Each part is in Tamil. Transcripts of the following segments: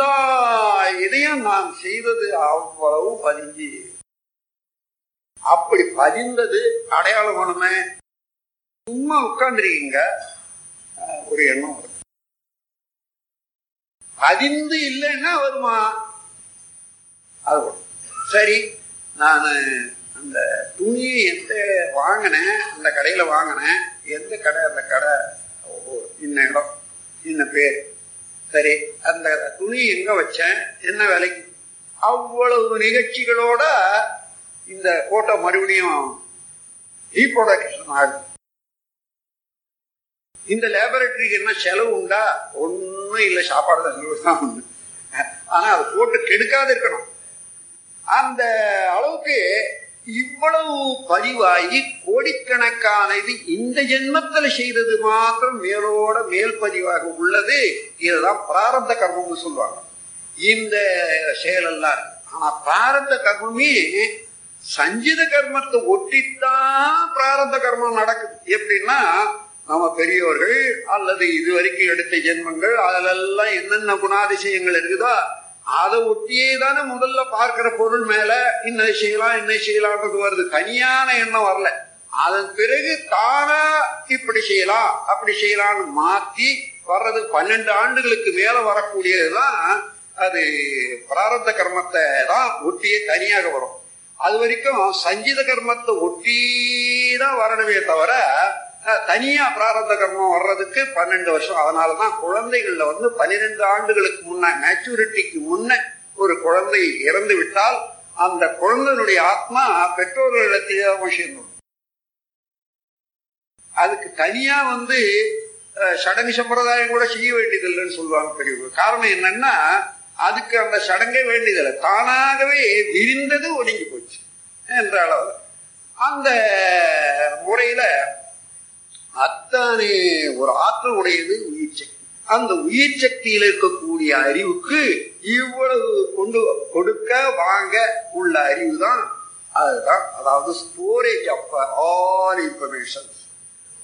எல்லா இதையும் நான் செய்தது அவ்வளவு பதிஞ்சு அப்படி பதிந்தது அடையாளம் வேணுமே சும்மா உட்கார்ந்துருக்கீங்க ஒரு எண்ணம் வரும். பதிந்து இல்லைன்னா வருமா? அது வரும். சரி நான் அந்த துணியை எந்த வாங்கினேன் அந்த கடையில வாங்கினேன். எந்த கடை? அந்த கடை இன்ன இடம் இன்ன பேர். சரி அந்த துணி எங்க வச்சேன்? என்ன விலைக்கு? அவ்வளவு நிகழ்ச்சிகளோட இந்த போட்டோ மறுபடியும் ரீப்ரொடக்ஷன் ஆகும் இந்த லேபரட்டரிக்கு என்ன செலவு உண்டா? ஒன்றும் இல்லை சாப்பாடு தான் செலவு தான் உண்டு. ஆனா அது போட்டு கெடுக்காது இருக்கணும். அந்த அளவுக்கு இவ்வளவு பதிவாகி கோடிக்கணக்கான இது இந்த ஜென்மத்தில் செய்தது மாத்திரம் மேலோட மேல் பதிவாக உள்ளது. இதுதான் பிராரப்த கர்மம்னு சொல்லுவாங்க. இந்த செயலெல்லாம். இருக்கு. ஆனா பிராரப்த கர்மமே சஞ்சித கர்மத்தை ஒட்டித்தான் பிராரப்த கர்மம் நடக்குது. எப்படின்னா நம்ம பெரியோர்கள் அல்லது இது வரைக்கும் எடுத்த ஜென்மங்கள் அதிலெல்லாம் என்னென்ன குணாதிசயங்கள் இருக்குதோ அதை ஒட்டியே தானே முதல்ல பார்க்கிற பொருள் மேல இன்னது செய்யலாம் இன்னை செய்யலாம்ன்றது வருது. தனியான எண்ணம் வரல. அதன் பிறகு தானா இப்படி செய்யலாம் அப்படி செய்யலாம்னு மாத்தி வர்றது பன்னெண்டு ஆண்டுகளுக்கு மேல வரக்கூடியதுதான் அது பிராரத்த கர்மத்தை தான் ஒட்டியே தனியாக வரும். அது வரைக்கும் சஞ்சித கர்மத்தை ஒட்டி தான் வரணுமே தவிர தனியா பிராரத கர்மம் வர்றதுக்கு பன்னெண்டு வருஷம். அதனாலதான் குழந்தைகள்ல வந்து பனிரெண்டு ஆண்டுகளுக்கு முன்ன மேச்சூரிட்டிக்கு முன்ன ஒரு குழந்தை இறந்து விட்டால் அந்த குழந்தையினுடைய ஆத்மா பெற்றோர்களிடத்திலே தான் சேர்ந்து அதுக்கு தனியா வந்து சடங்கு சம்பிரதாயம் கூட செய்ய வேண்டியதில்லைன்னு சொல்லுவாங்க பெரியவங்க. காரணம் என்னன்னா அதுக்கு அந்த சடங்கே வேண்டியதில்லை தானாகவே விரிந்தது ஒடுங்கி போச்சு என்ற அளவு அந்த முறையில அத்தனை ஒரு ஆற்றல் உடையது உயிர் சக்தி. அந்த உயிர் சக்தியில் இருக்கக்கூடிய அறிவுக்கு இவ்வளவு கொண்டு கொடுக்க வாங்க உள்ள அறிவு தான் அதுதான். அதாவது storage of all information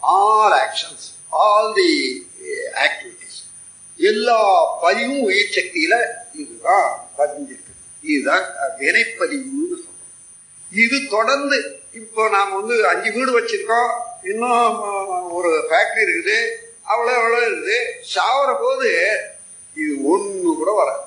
all actions all the activities எல்லா பதிவும் உயிர் சக்தியில இதுதான் பதிஞ்சிருக்கு. இதுதான் வினைப்பதிவுன்னு சொல்றோம். இது தொடர்ந்து இப்போ நாம் வந்து அஞ்சு வீடு வச்சிருக்கோம். இன்னும் ஒரு ஃபேக்டரி இருக்குது. அவ்வளோ அவ்வளோ இருக்குது. சாவர போது இது ஒன்று கூட வராது.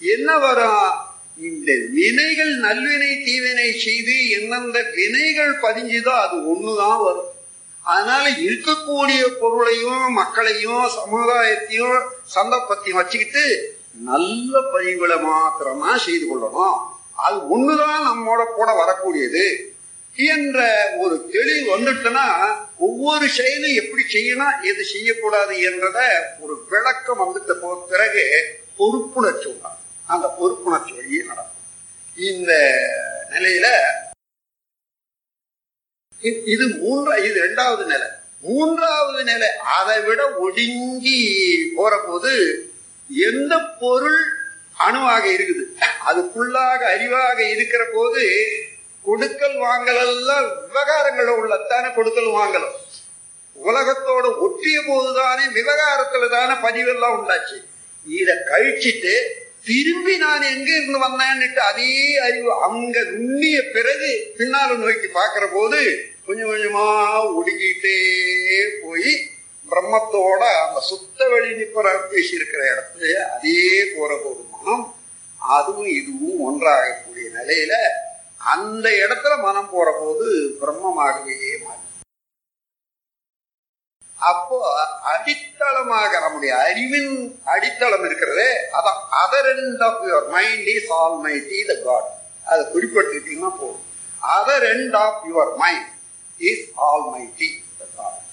என்ன வரும்? இந்த வினைகள் நல்வினை தீவினை செய்து எந்தெந்த வினைகள் பதிஞ்சுதோ அது ஒண்ணுதான் வரும். அதனால இருக்கக்கூடிய பொருளையும் மக்களையும் சமுதாயத்தையும் சந்தர்ப்பத்தையும் வச்சுக்கிட்டு நல்ல பதிவுகளை மாத்திரமா செய்து கொள்ளணும். அது ஒண்ணுதான் நம்மோட கூட வரக்கூடியது. என்ற ஒரு தெளிவு வந்துட்டுனா ஒவ்வொரு செயலும் எப்படி செய்யணும் எது செய்யக்கூடாது என்றத ஒரு விளக்கம் வந்துட்ட போ பிறகு பொறுப்புணர்ச்சி உண்டாகும். அந்த பொறுப்புணர்ச்சி வழியே நடக்கும். இந்த நிலையில இ- இது மூன்றா இது இரண்டாவது நிலை. மூன்றாவது நிலை அதை விட ஒடுங்கி போற போது எந்த பொருள் அணுவாக இருக்குது அதுக்குள்ளாக அறிவாக இருக்கிற போது கொடுக்கல் வாங்கல் எல்லாம் விவகாரங்கள் உள்ளத்தானே கொடுக்கல் வாங்கலும் உலகத்தோட ஒட்டிய போதுதானே விவகாரத்துல தானே பதிவெல்லாம் உண்டாச்சு. இத கழிச்சிட்டு திரும்பி நான் எங்க இருந்து வந்தேன்னுட்டு அதே அறிவு அங்க நுண்ணிய பிறகு பின்னால நோக்கி பாக்குற போது கொஞ்சம் கொஞ்சமா ஒடுங்கிட்டே போய் பிரம்மத்தோட அந்த சுத்த வழி நிற்பற பேசி இருக்கிற இடத்துல அதே போற போதுமானம் அதுவும் இதுவும் ஒன்றாகக்கூடிய நிலையில அந்த இடத்துல மனம் போற போது பிரம்மமாகவே மாறி. அப்போ அடித்தளமாக நம்முடைய அறிவின் அடித்தளம் இருக்கிறதே அதான் other end of your mind is all my the the God அதை குறிப்பிட்டிருக்கீங்கன்னா போதும். Other end of your mind is almighty the God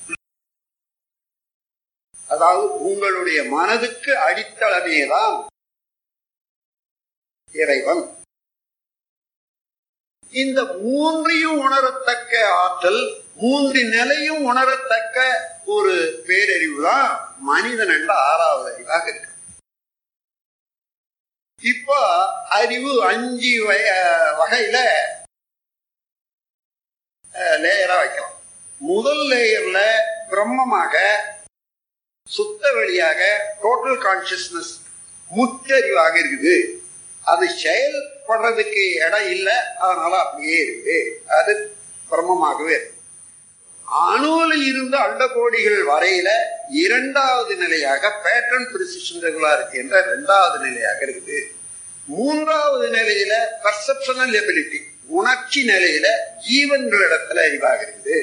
அதாவது உங்களுடைய மனதுக்கு அடித்தளமே தான் இறைவன். இந்த மூன்றையும் உணரத்தக்க ஆற்றல் மூன்று நிலையும் உணரத்தக்க ஒரு பேரறிவு தான் மனிதன் என்ற ஆறாவது அறிவாக இருக்கு. இப்போ அறிவு அஞ்சு வய- வகையில லேயரா வைக்கலாம். முதல் லேயர்ல பிரம்மமாக சுத்த வழியாக டோட்டல் கான்சியஸ்னஸ் முற்றறிவாக இருக்குது. அது செயல்படுறதுக்கு இடம் இல்லை அதனால அப்படியே இருக்குது அது பிரம்மமாகவே இருக்கு. அணுவில் இருந்து அண்டகோடிகள் வரையில இரண்டாவது நிலையாக பேட்டர்ன் பிரிசிஷன் ரெகுலாரிட்டி என்ற இரண்டாவது நிலையாக இருக்குது. மூன்றாவது நிலையில பர்செப்ஷனல் எபிலிட்டி உணர்ச்சி நிலையில ஜீவன்களிடத்துல அறிவாக இருக்குது.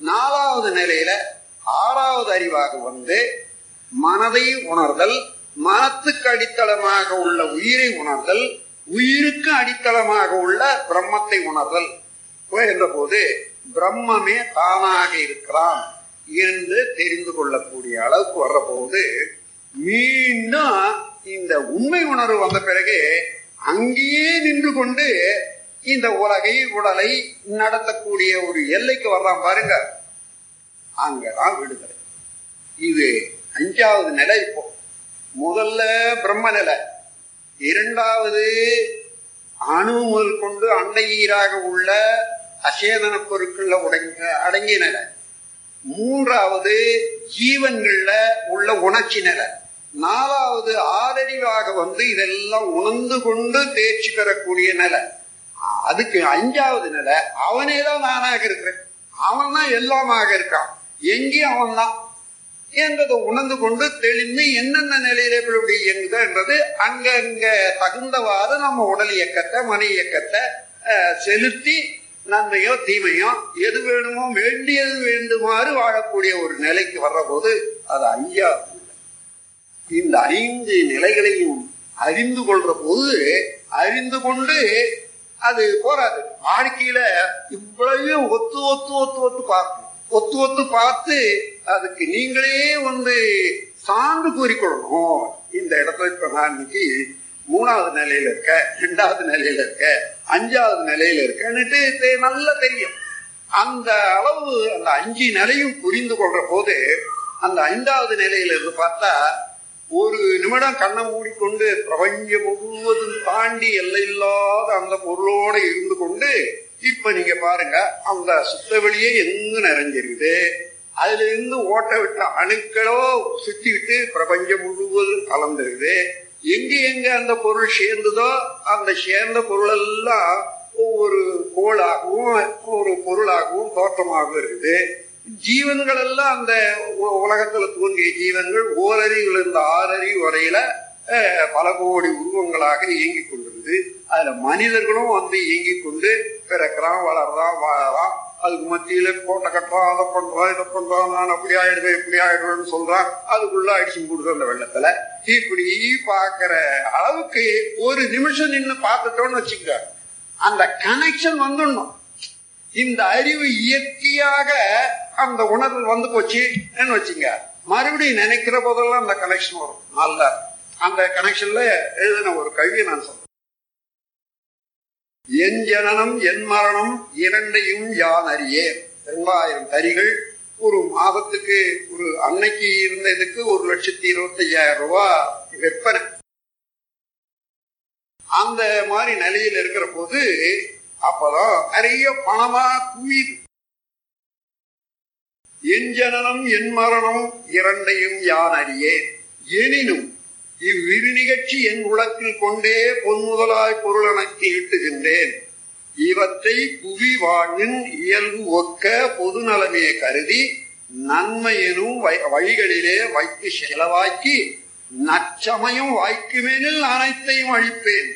நாலாவது நிலையில ஆறாவது அறிவாக வந்து மனதை உணர்தல் மனத்துக்கு அடித்தளமாக உள்ள உயிரை உணர்தல் உயிருக்கு அடித்தளமாக உள்ள பிரம்மத்தை உணர்தல். என்ற போது பிரம்மமே தானாக இருக்கிறான் என்று தெரிந்து கொள்ளக்கூடிய அளவுக்கு வர்ற போது மீண்டும் இந்த உண்மை உணர்வு வந்த பிறகு அங்கேயே நின்று கொண்டு இந்த உலகை உடலை நடத்தக்கூடிய ஒரு எல்லைக்கு வர்றான் பாருங்க. அங்கதான் விடுதலை. இது அஞ்சாவது நிலை இப்போ. முதல்ல பிரம்ம நிலை இரண்டாவது அணு முதல் கொண்டு அண்டையீராக உள்ள அசேதன பொருட்கள்ல உடங்க அடங்கிய நிலை. மூன்றாவது ஜீவன்கள்ல உள்ள உணர்ச்சி நிலை. நாலாவது ஆதரிவாக வந்து இதெல்லாம் உணர்ந்து கொண்டு தேர்ச்சி பெறக்கூடிய நிலை. அதுக்கு அஞ்சாவது நிலை அவனே தான் நானாக இருக்கிறேன். அவன் தான் எல்லாமாக இருக்கான். எங்கேயும் அவன் தான் என்றதை உணர்ந்து கொண்டு தெளிந்து என்னென்ன நிலையில இப்படி இயங்குதோ என்றது அங்கங்க தகுந்தவாறு நம்ம உடல் இயக்கத்தை மன இயக்கத்தை செலுத்தி நன்மையோ தீமையோ எது வேணுமோ வேண்டியது வேண்டுமாறு வாழக்கூடிய ஒரு நிலைக்கு வர்ற போது அது ஐயா இந்த ஐந்து நிலைகளையும் அறிந்து கொள்ற போது அறிந்து கொண்டு அது போராது. வாழ்க்கையில இவ்வளவு ஒத்து ஒத்து ஒத்து ஒத்து பார்க்கும் ஒத்து ஒத்து பார்த்து அதுக்கு நீங்களே வந்து சான்று கூறிக்கொள்ளணும். இந்த இடத்துல இப்ப நான் இன்னைக்கு மூணாவது நிலையில இருக்க ரெண்டாவது நிலையில இருக்க அஞ்சாவது நிலையில இருக்கன்னுட்டு நல்லா தெரியும். அந்த அளவு அந்த அஞ்சு நிலையும் புரிந்து கொள்ற போது அந்த ஐந்தாவது நிலையில இருந்து பார்த்தா ஒரு நிமிடம் கண்ணை மூடிக்கொண்டு பிரபஞ்சம் முழுவதும் தாண்டி எல்லையில்லாத அந்த பொருளோட இருந்து கொண்டு இப்ப நீங்க பாருங்க அந்த சுத்த வெளியே எங்க நிறைஞ்சிருக்குது? அதுல இருந்து ஓட்ட விட்ட அணுக்களோ சுத்திவிட்டு பிரபஞ்சம் முழுவதும் கலந்துருது. எங்க எங்க அந்த பொருள் சேர்ந்ததோ அந்த சேர்ந்த பொருள் எல்லாம் ஒவ்வொரு கோளாகவும் ஒரு பொருளாகவும் தோற்றமாகவும் இருக்குது. ஜீவன்கள் எல்லாம் அந்த உலகத்துல தோன்றிய ஜீவன்கள் ஓரறிவுல இருந்து ஆறறிவு வரையில பல கோடி உருவங்களாக இயங்கிக் கொண்டிருக்குது அதுல மனிதர்களும் வந்து இயங்கிக் கொண்டு பிறக்கிறான் வளர்றான் வாழறான். அதுக்கு மத்தியில கோட்டை கட்டுறான் அதை பண்றான் இதை பண்றான் நான் அப்படி ஆயிடுவேன் இப்படி ஆயிடுவேன்னு சொல்றான். அதுக்குள்ள அடிச்சு கொடுக்குற அந்த வெள்ளத்துல. இப்படி பாக்குற அளவுக்கு ஒரு நிமிஷம் நின்று பார்த்துட்டோம்னு வச்சுக்க அந்த கனெக்ஷன் வந்துடணும். இந்த அறிவு இயற்கையாக அந்த உணர்வு வந்து போச்சுன்னு வச்சுங்க மறுபடியும் நினைக்கிற போதெல்லாம் அந்த கனெக்ஷன் வரும். நல்லா. அந்த கனெக்ஷன்ல எழுதின ஒரு கவியை நான் சொல்றேன். என் ஜனனம் என் மரணம் இரண்டையும் யான் அறியேன் இரண்டாயிரம் தரிகள் ஒரு மாதத்துக்கு ஒரு அன்னைக்கு இருந்ததுக்கு ஒரு லட்சத்தி இருபத்தி ஐயாயிரம் ரூபாய் விற்பனை. அந்த மாதிரி நிலையில் இருக்கிற போது அப்பதான் நிறைய பணமா குவியுது. என் ஜனனம் என் மரணம் இரண்டையும் யான் அறியேன் எனினும் இவ்விரு நிகழ்ச்சி என் உலக்கில் கொண்டே பொன்முதலாய் பொருளனக்கு ஈட்டுகின்றேன் இவற்றை புவி வாழ்வின் இயல்பு ஒக்க பொது நலமே கருதி நன்மை எனும் வழிகளிலே வைத்து செலவாக்கி நச்சமயம் வாய்க்குமேனில் அனைத்தையும் அழிப்பேன்.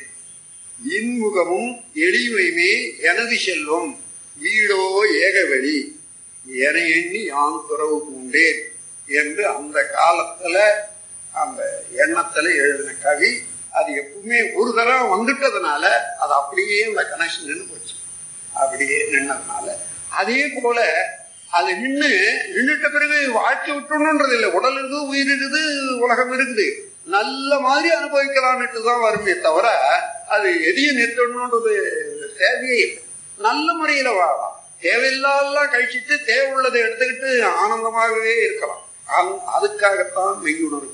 இன்முகமும் எளிமையுமே எனது செல்வம். வீடோ ஏகவெளி. என எண்ணி யான் துறவு பூண்டேன் என்று அந்த காலத்துல அந்த எண்ணத்துல எழுதின கவி அது எப்பவுமே ஒரு தடவை வந்துட்டதுனால அது அப்படியே அந்த கனெக்ஷன் நின்று போச்சு. அப்படியே நின்னதுனால. அதே போல அது நின்று நின்றுட்ட பிறகு வாழ்க்கை விட்டணுன்றது இல்லை. உடல் இருக்குது உயிர் இருக்குது உலகம் இருக்குது. நல்ல மாதிரி அனுபவிக்கலான்ட்டு தான் வருமே தவிர அது எதையும் நிறுத்தணுன்றது தேவையே இல்லை. நல்ல முறையில வாழலாம். தேவையில்லாம் கழிச்சிட்டு தேவை உள்ளதை எடுத்துக்கிட்டு ஆனந்தமாகவே இருக்கலாம். அதுக்காகத்தான் மெய்யுணர்வு.